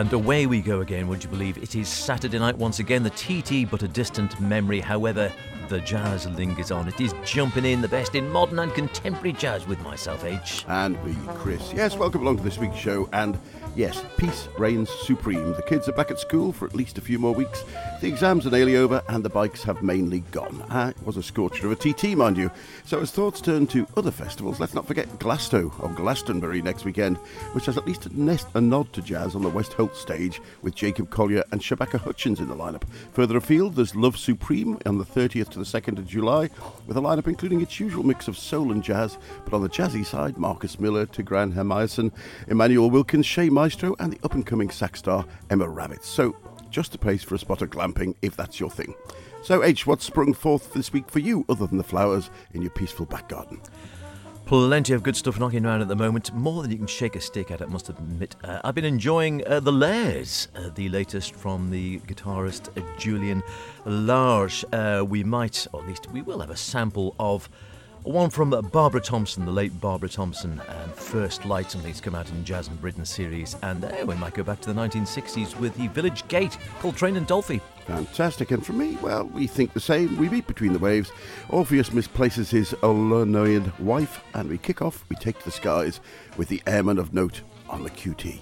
And away we go again, would you believe? It is Saturday night once again, the TT but a distant memory. However, the jazz lingers on. It is jumping in the best in modern and contemporary jazz with myself, H. And me, Chris. Yes, welcome along to this week's show. And yes, peace reigns supreme. The kids are back at school for at least a few more weeks. The exams are nearly over, and the bikes have mainly gone. Ah, it was a scorcher of a TT, mind you. So as thoughts turn to other festivals, let's not forget Glasto or Glastonbury next weekend, which has at least a, nod to jazz on the West Holt stage with Jacob Collier and Shabaka Hutchings in the lineup. Further afield, there's Love Supreme on the 30th to the 2nd of July, with a lineup including its usual mix of soul and jazz, but on the jazzy side, Marcus Miller, Tigran Hamasyan, Immanuel Wilkins, Shea Maestro, and the up and coming sax star Emma Rawicz. So, just a place for a spot of glamping if that's your thing. So, H, what's sprung forth this week for you other than the flowers in your peaceful back garden? Plenty of good stuff knocking around at the moment, more than you can shake a stick at, I must admit. Uh, I've been enjoying uh, The Layers, uh, the latest from the guitarist uh, Julian Lage. Uh, we might, or at least we will have a sample of one from Barbara Thompson, the late Barbara Thompson, and First Light, something that's come out in the Jazz in Britain series. And uh, we might go back to the 1960s with the Village Gate, Coltrane and Dolphy. Fantastic. And for me, well, we think the same. We meet between the waves. Orpheus misplaces his Olanoid wife, and we kick off, we take to the skies with the airman of note on the QT.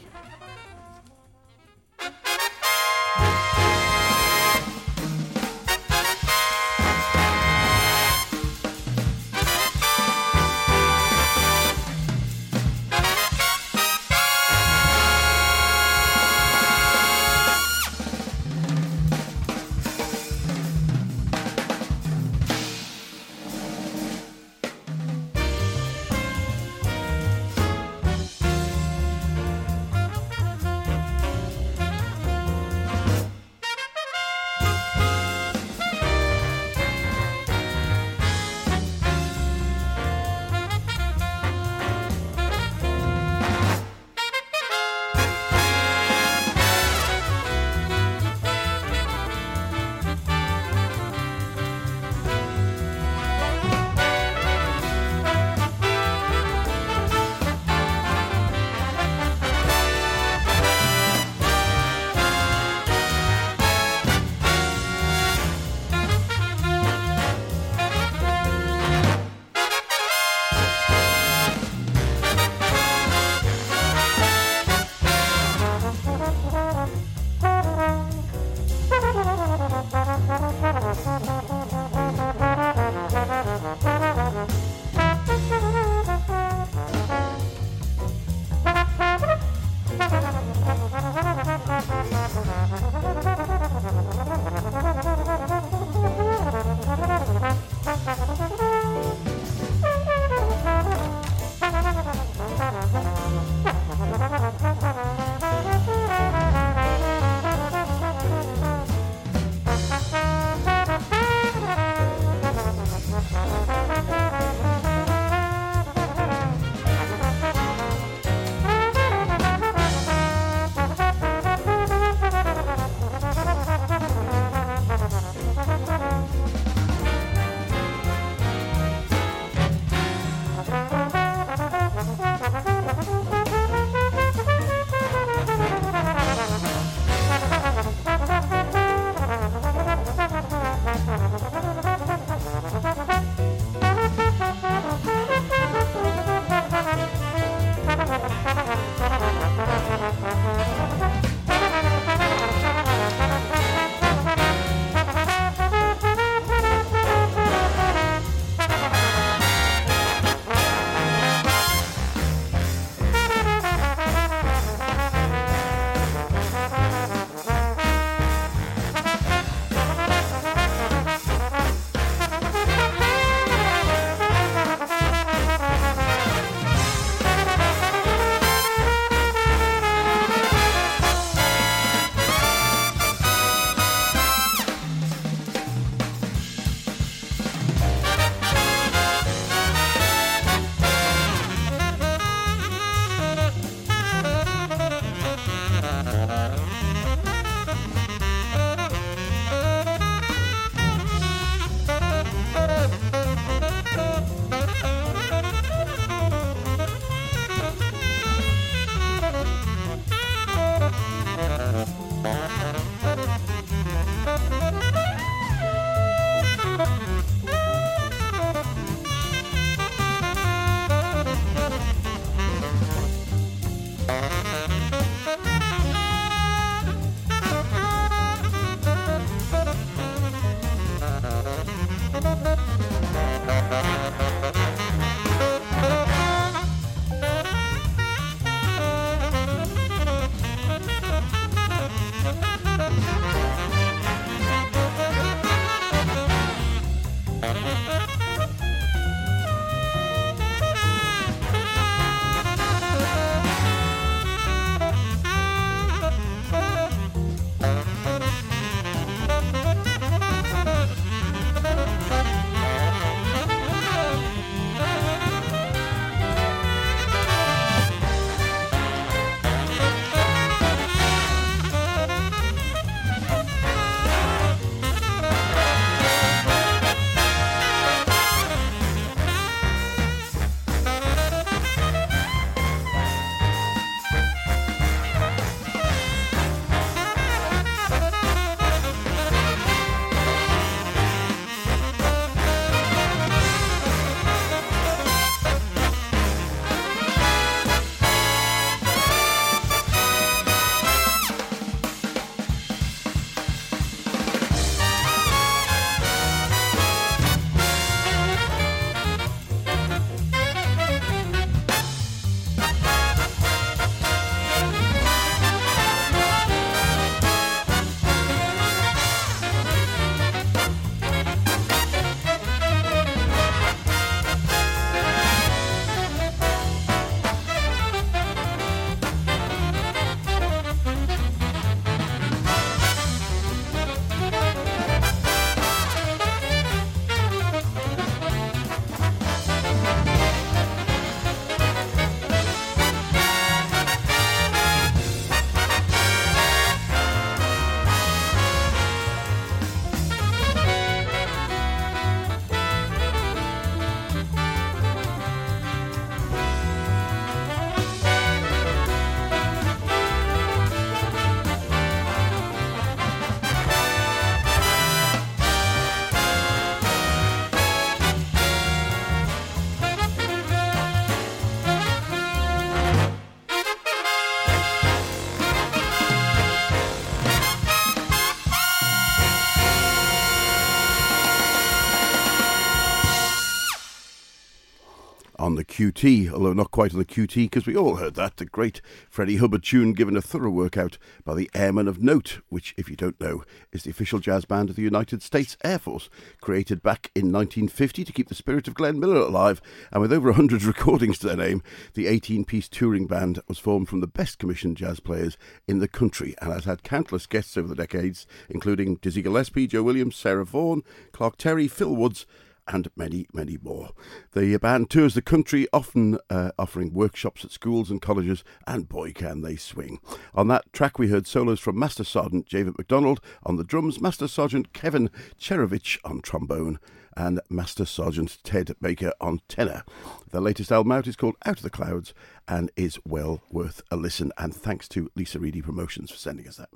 QT, although not quite on the QT because we all heard that. The great Freddie Hubbard tune given a thorough workout by the Airmen of Note, which, if you don't know, is the official jazz band of the United States Air Force, created back in 1950 to keep the spirit of Glenn Miller alive. And with over 100 recordings to their name, the 18 piece touring band was formed from the best commissioned jazz players in the country and has had countless guests over the decades, including Dizzy Gillespie, Joe Williams, Sarah Vaughan, Clark Terry, Phil Woods, and many, many more. The band tours the country, often uh, offering workshops at schools and colleges, and boy, can they swing. On that track, we heard solos from Master Sergeant David McDonald on the drums, Master Sergeant Kevin Cherovich on trombone, and Master Sergeant Ted Baker on tenor. The latest album out is called Out of the Clouds and is well worth a listen. And thanks to Lisa Reedy Promotions for sending us that.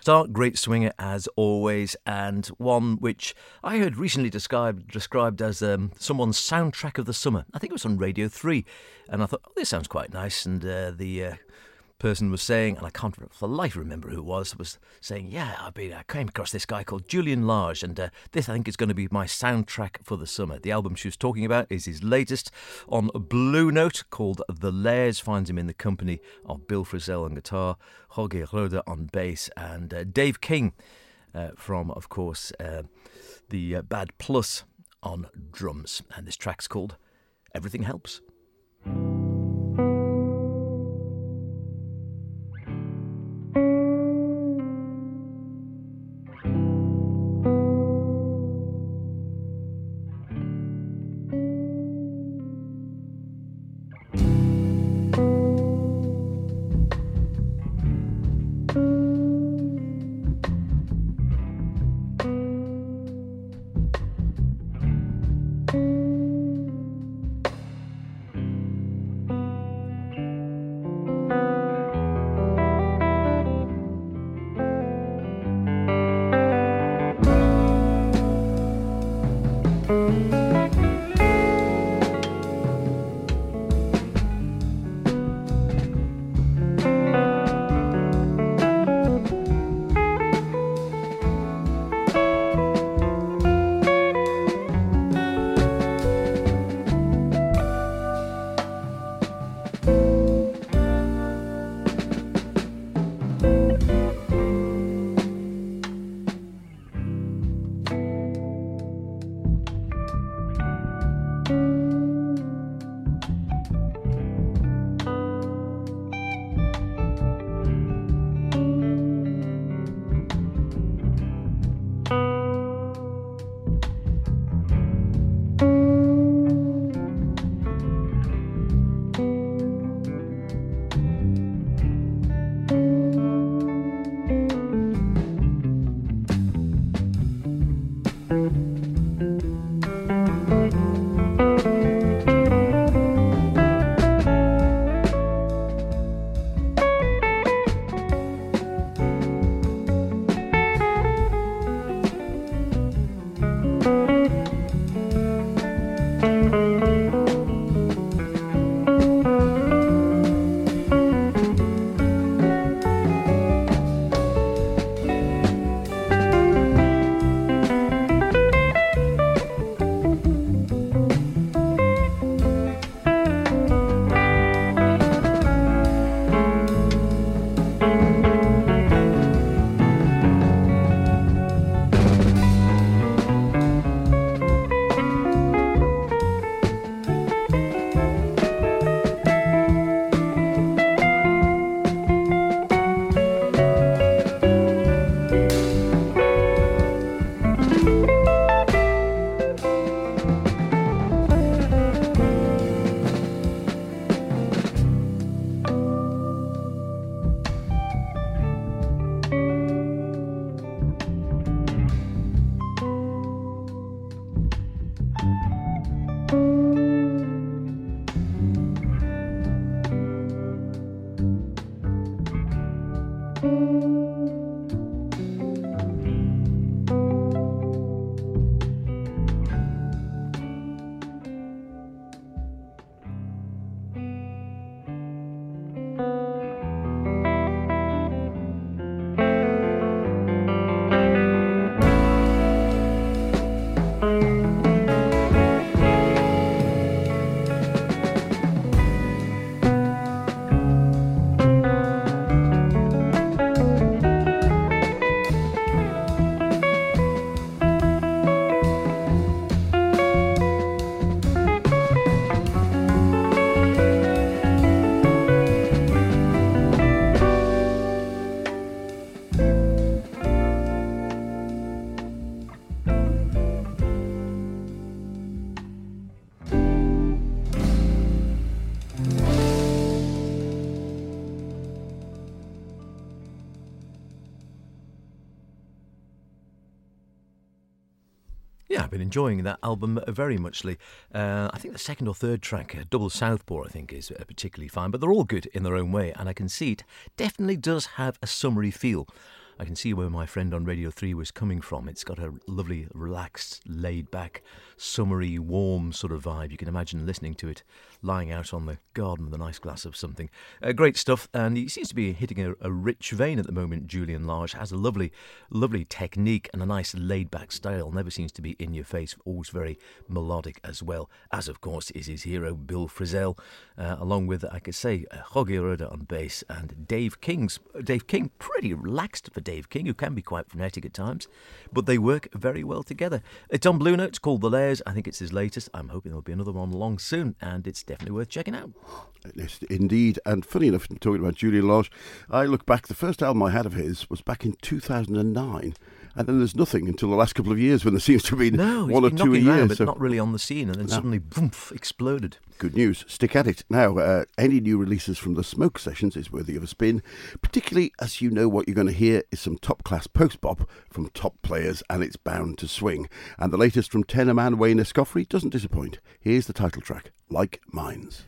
Star, great swinger as always, and one which I heard recently described described as um, someone's soundtrack of the summer. I think it was on Radio 3, and I thought, oh, this sounds quite nice. And uh, the uh, person was saying, and I can't for life remember who it was, was saying, yeah, I've been, I came across this guy called Julian Lage, and uh, this I think is going to be my soundtrack for the summer. The album she was talking about is his latest on Blue Note called The Layers." Finds him in the company of Bill Frisell on guitar, Jorge Roeder on bass, and uh, Dave King uh, from, of course, uh, the uh, Bad Plus on drums. And this track's called Everything Helps. Enjoying that album very muchly. Uh, I think the second or third track, uh, Double Southpaw, I think is uh, particularly fine, but they're all good in their own way, and I can see it definitely does have a summery feel. I can see where my friend on Radio 3 was coming from. It's got a lovely, relaxed, laid back, summery, warm sort of vibe. You can imagine listening to it lying out on the garden with a nice glass of something. Uh, great stuff, and he seems to be hitting a, a, rich vein at the moment. Julian Lage has a lovely, lovely technique and a nice laid back style. Never seems to be in your face, always very melodic as well, as of course is his hero Bill Frisell, uh, along with, I could say, uh, Jorge Roeder on bass and Dave King's. Dave King, pretty relaxed for Dave King, who can be quite frenetic at times, but they work very well together. It's on Blue Notes called The Layers. I think it's his latest. I'm hoping there'll be another one along soon, and it's definitely worth checking out. Yes, indeed. And funny enough, talking about Julian Lage, I look back, the first album I had of his was back in 2009 and then there's nothing until the last couple of years when there seems to be no, one or two a year. Around, but so not really on the scene, and then no. suddenly, boom, exploded. Good news. Stick at it. Now, uh, any new releases from the Smoke Sessions is worthy of a spin, particularly as you know what you're going to hear is some top class post bop from top players, and it's bound to swing. And the latest from tenor man Wayne Escoffery doesn't disappoint. Here's the title track, Like Minds.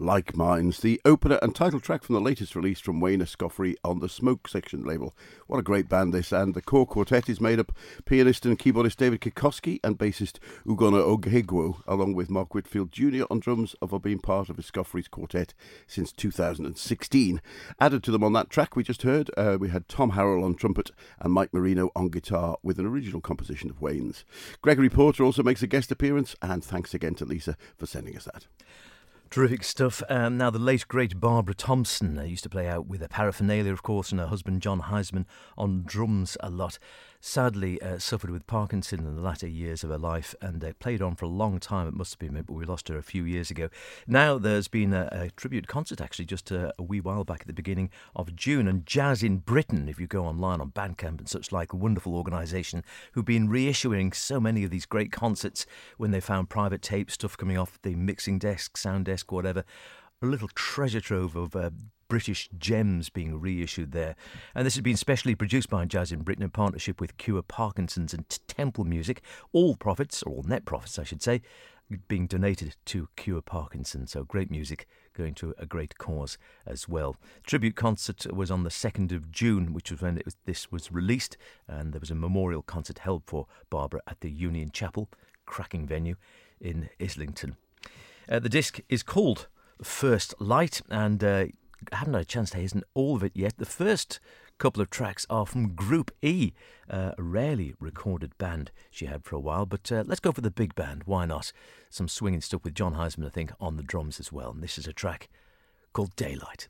Like Minds, the opener and title track from the latest release from Wayne Escoffery on the Smoke Sessions label. What a great band this, and the core quartet is made up pianist and keyboardist David Kikoski and bassist Ugonna Okegwo, along with Mark Whitfield Jr. on drums, have been part of Escoffery's quartet since 2016. Added to them on that track we just heard, uh, we had Tom Harrell on trumpet and Mike Moreno on guitar with an original composition of Wayne's. Gregory Porter also makes a guest appearance, and thanks again to Lisa for sending us that. Terrific stuff. Um, now, the late, great Barbara Thompson uh, used to play out with a paraphernalia, of course, and her husband Jon Hiseman on drums a lot sadly uh, suffered with Parkinson in the latter years of her life and uh, played on for a long time. It must have been, but we lost her a few years ago. Now there's been a, a tribute concert actually just a, uh, a, wee while back at the beginning of June. And Jazz in Britain, if you go online on Bandcamp and such like, a wonderful organisation who've been reissuing so many of these great concerts when they found private tape stuff coming off the mixing desk, sound desk, whatever a little treasure trove of uh, British gems being reissued there. And this has been specially produced by Jazz in Britain in partnership with Cure Parkinson's and Temple Music. All profits, or all net profits, I should say, being donated to Cure Parkinson. So great music going to a great cause as well. Tribute concert was on the 2nd of June, which was when was, this was released, and there was a memorial concert held for Barbara at the Union Chapel, cracking venue in Islington. Uh, the disc is called First Light, and uh, I haven't had a chance to listen all of it yet. The first couple of tracks are from Group E, a rarely recorded band she had for a while. But uh, let's go for the big band. Why not? Some swinging stuff with Jon Hiseman, I think, on the drums as well. And this is a track called Daylight.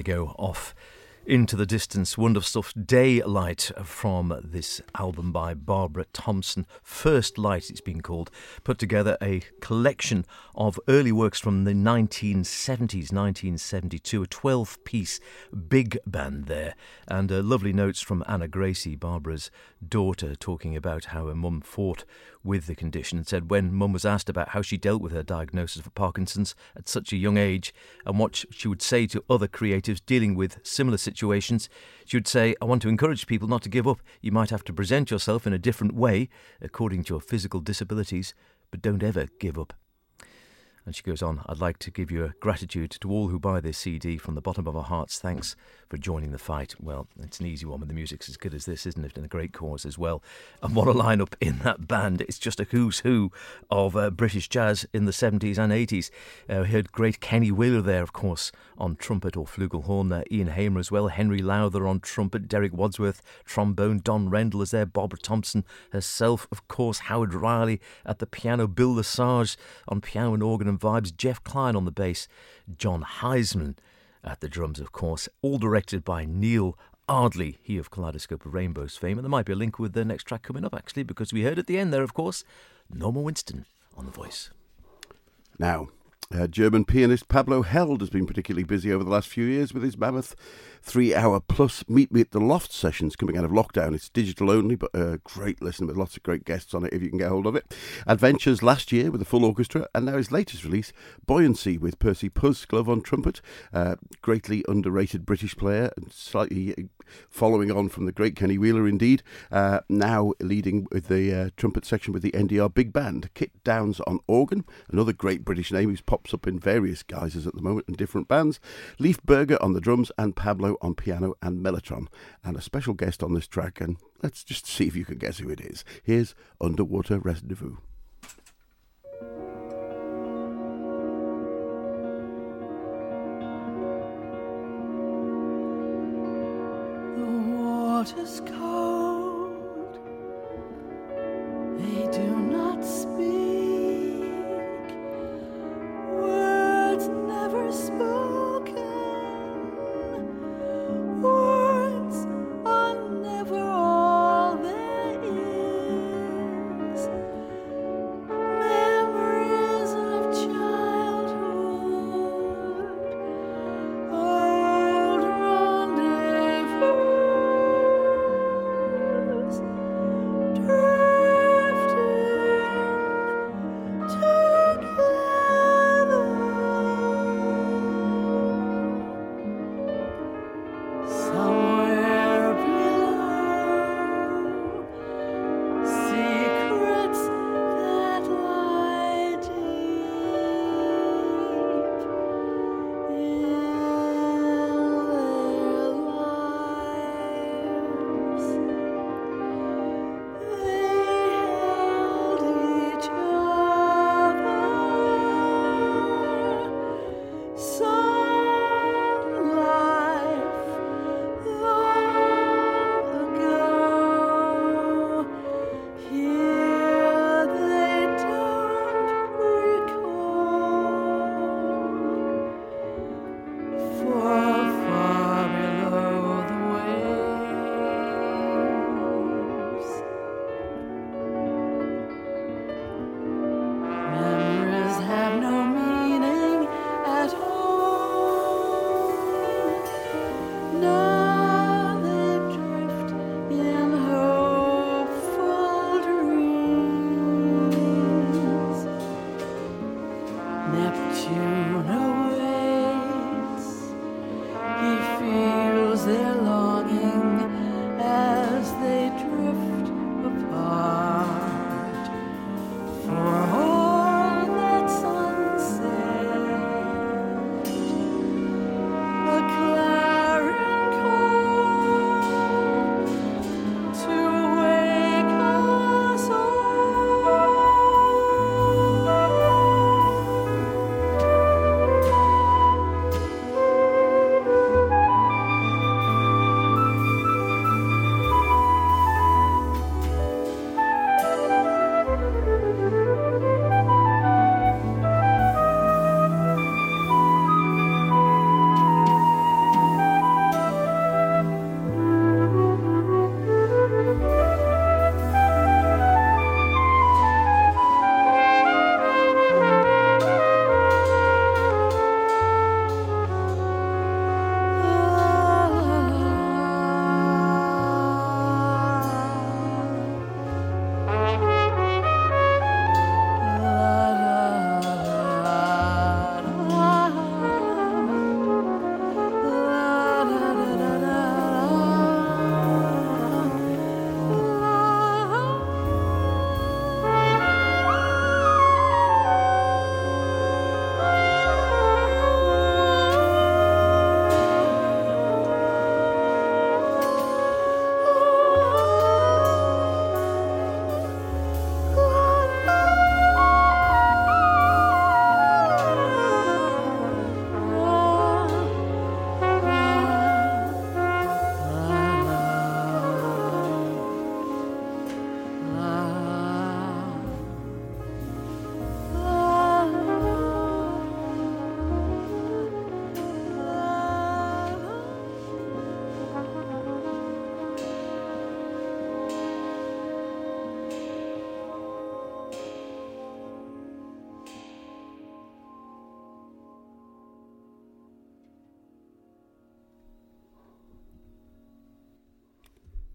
They go, off into the distance. Wonderful stuff. Daylight from this album by Barbara Thompson. First Light, it's been called. Put together a collection of early works from the 1970s, 1972. A 12 piece big band there. And uh, lovely notes from Ana Gracey, Barbara's daughter, talking about how her mum fought with the condition and said when mum was asked about how she dealt with her diagnosis of Parkinson's at such a young age and what she would say to other creatives dealing with similar situations, she would say, I want to encourage people not to give up. You might have to present yourself in a different way according to your physical disabilities, but don't ever give up. And she goes on, I'd like to give you a gratitude to all who buy this CD from the bottom of our hearts. Thanks for joining the fight. Well, it's an easy one when the music's as good as this, isn't it? And a great cause as well. And what a lineup in that band. It's just a who's who of uh, British jazz in the 70s and 80s. Uh, we heard great Kenny Wheeler there, of course, on trumpet or flugelhorn there. Ian Hamer as well. Henry Lowther on trumpet. Derek Wadsworth, trombone. Don Rendell is there. Barbara Thompson herself, of course. Howard Riley at the piano. Bill Le Sage on piano and organ and vibes. Jeff Clyne on the bass. Jon Hiseman at the drums, of course. All directed by Neil Ardley, he of Kaleidoscope of Rainbows fame. And there might be a link with the next track coming up, actually, because we heard at the end there, of course, Norma Winstone on the voice. Now, uh, German pianist Pablo Held has been particularly busy over the last few years with his mammoth three hour plus Meet Me at the Loft sessions coming out of lockdown. It's digital only, but a great listen with lots of great guests on it if you can get hold of it. Adventures last year with a full orchestra, and now his latest release, Buoyancy, with Percy Pursglove on trumpet. Uh, greatly underrated British player, and slightly uh, following on from the great Kenny Wheeler indeed. Uh, now leading with the uh, trumpet section with the NDR Big Band. Kit Downes on organ, another great British name who pops up in various guises at the moment in different bands. Leif Berger on the drums, and Pablo on piano and mellotron, and a special guest on this track. And let's just see if you can guess who it is. Here's Underwater Rendezvous. Water's cold.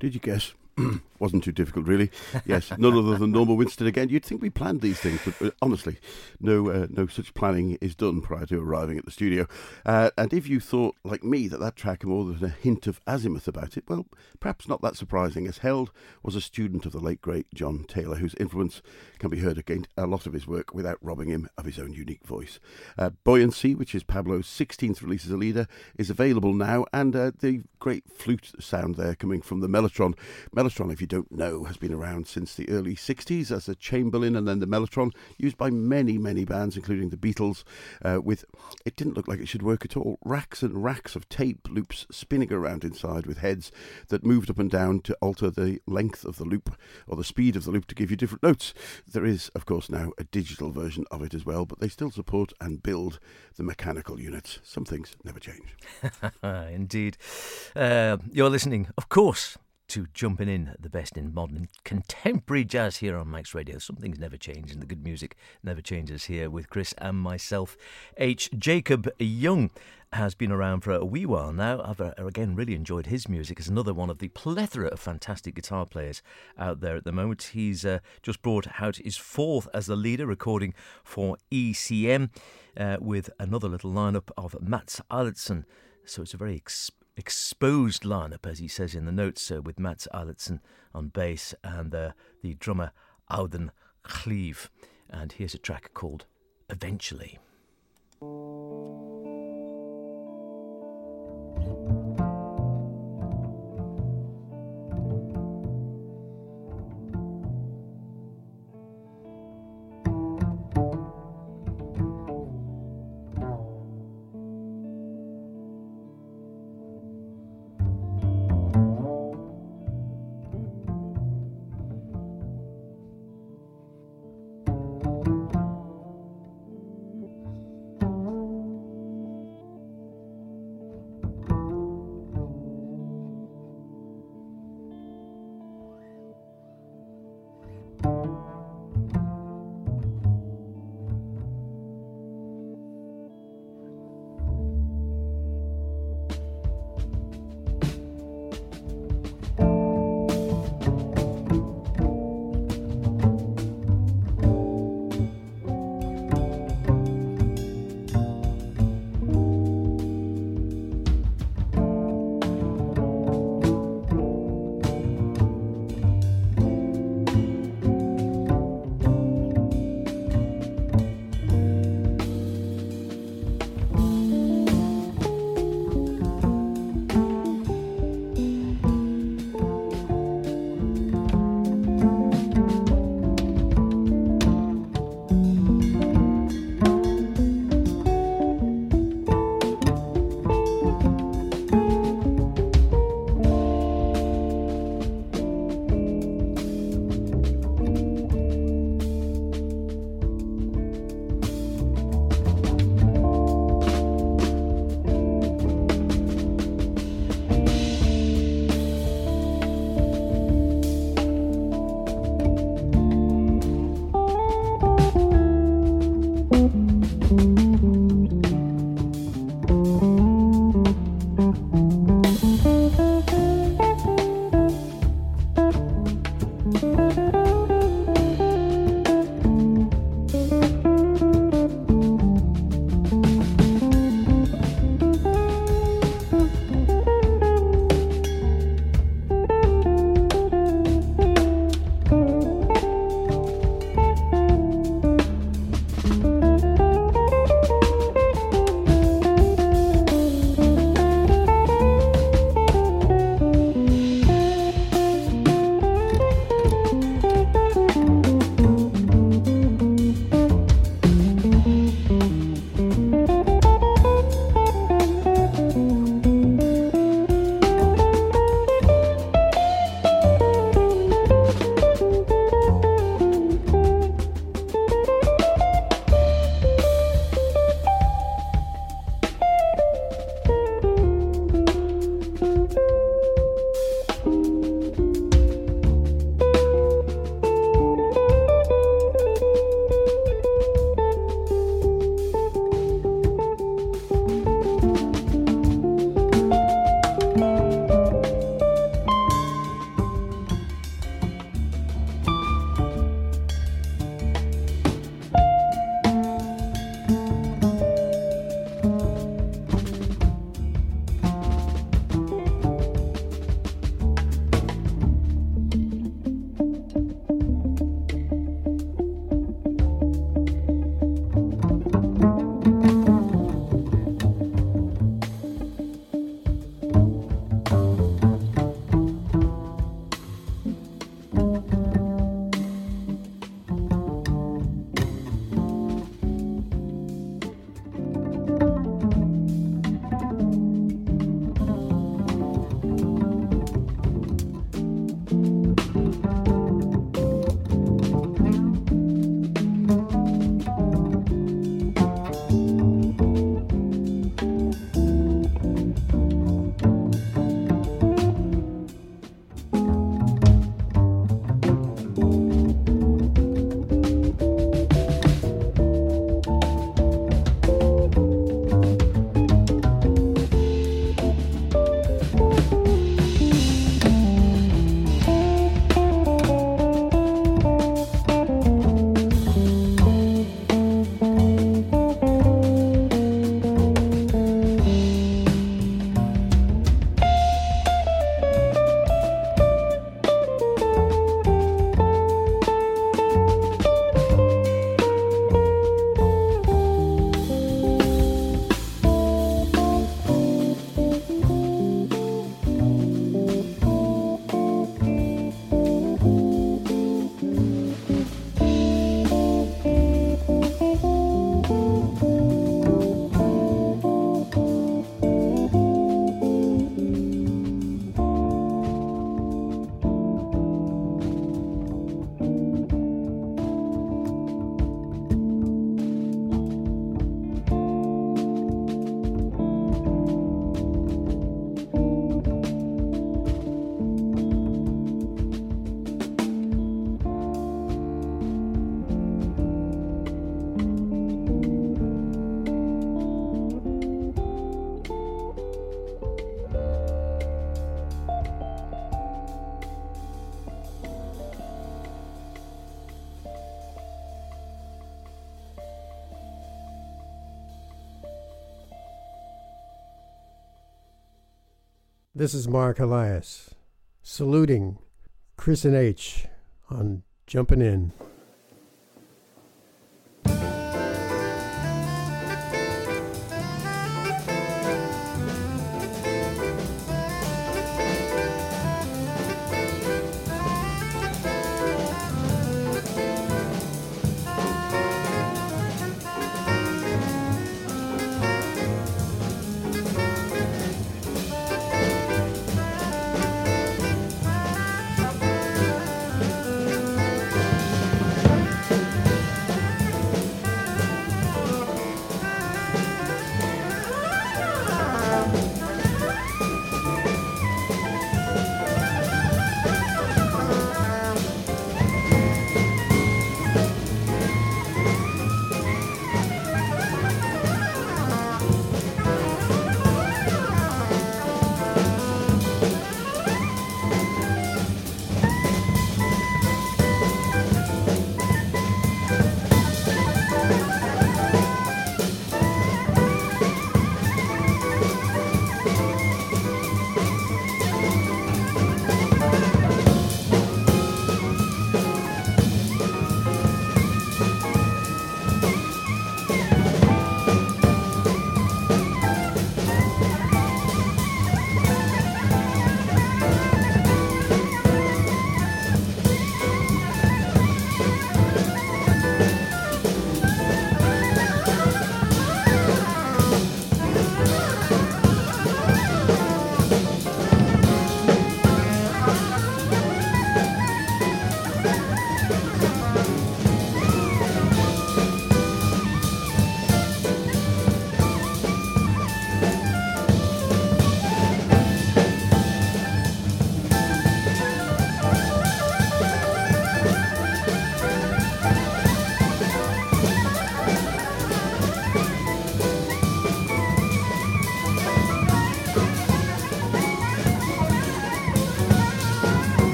Did you guess? Wasn't too difficult, really. Yes, none other than Norma Winstone again. You'd think we planned these things, but uh, honestly, no, uh, no such planning is done prior to arriving at the studio. Uh, and if you thought, like me, that that track had more than a hint of azimuth about it, well, perhaps not that surprising, as Held was a student of the late great John Taylor, whose influence can be heard against a lot of his work without robbing him of his own unique voice. Uh, Buoyancy, which is Pablo's 16th release as a leader, is available now, and uh, the great flute sound there coming from the Mellotron. Mellotron, if you don't know, has been around since the early 60s as a Chamberlin and then the Mellotron, used by many, many bands, including the Beatles, uh, with, it didn't look like it should work at all, racks and racks of tape loops spinning around inside with heads that moved up and down to alter the length of the loop or the speed of the loop to give you different notes. There is, of course, now a digital version of it as well, but they still support and build the mechanical units. Some things never change. Indeed. Uh, you're listening, of course, to jumping in at the best in modern contemporary jazz here on Max Radio. Something's never changed, and the good music never changes here with Chris and myself. H. Jacob Young has been around for a wee while now. I've uh, again really enjoyed his music. As another one of the plethora of fantastic guitar players out there at the moment. He's uh, just brought out his fourth as the leader, recording for ECM uh, with another little lineup of Mats Eilertsen. So it's a very ex- exposed lineup, as he says in the notes, uh, with Mats Eilertsen on bass and uh, the drummer Audun Kleive. And here's a track called Eventually. This is Mark Elias saluting Chris and H on Jumping In.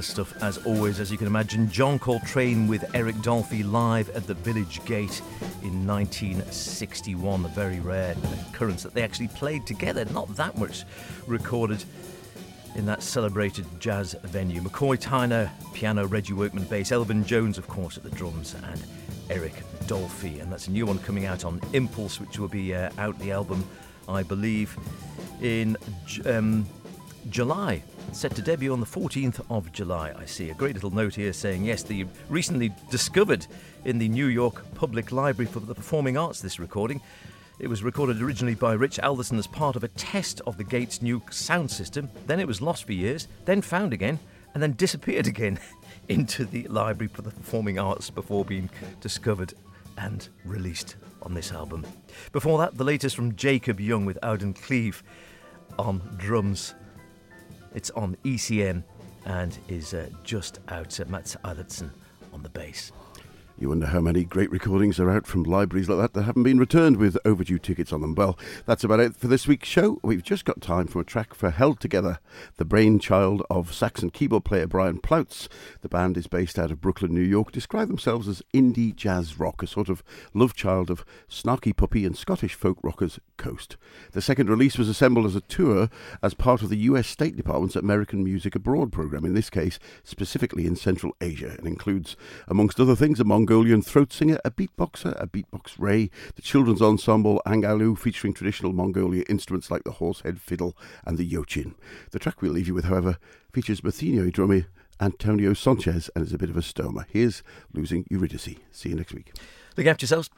Marvellous stuff as always, as you can imagine. John Coltrane with Eric Dolphy live at the Village Gate in 1961. A very rare occurrence that they actually played together. Not that much recorded in that celebrated jazz venue. McCoy Tyner, piano, Reggie Workman, bass, Elvin Jones, of course, at the drums, and Eric Dolphy. And that's a new one coming out on Impulse, which will be uh, out the album, I believe, in um, July. Set to debut on the 14th of July. I see a great little note here saying, yes, the recently discovered in the New York Public Library for the Performing Arts, this recording. It was recorded originally by Rich Alderson as part of a test of the Gates' new sound system. Then it was lost for years, then found again, and then disappeared again into the Library for the Performing Arts before being discovered and released on this album. Before that, the latest from Jacob Young with Audun Kleive on drums. It's on ECM and is uh, just out. Uh, Mats Eilertsen on the bass. You wonder how many great recordings are out from libraries like that that haven't been returned with overdue tickets on them. Well, that's about it for this week's show. We've just got time for a track for Held Together, the brainchild of Saxon keyboard player Brian Ploutz. The band is based out of Brooklyn, New York, describe themselves as indie jazz rock, a sort of love child of Snarky Puppy and Scottish folk rockers Coast. The second release was assembled as a tour as part of the US State Department's American Music Abroad program, in this case specifically in Central Asia, and includes, amongst other things, a Mongolian Mongolian throat singer, a beatboxer, a beatbox ray, the children's ensemble Angalu featuring traditional Mongolia instruments like the horsehead fiddle and the yochin. The track we'll leave you with, however, features Mathino drummer Antonio Sanchez and is a bit of a stoner. Here's Losing Eurydice. See you next week. Look after yourselves.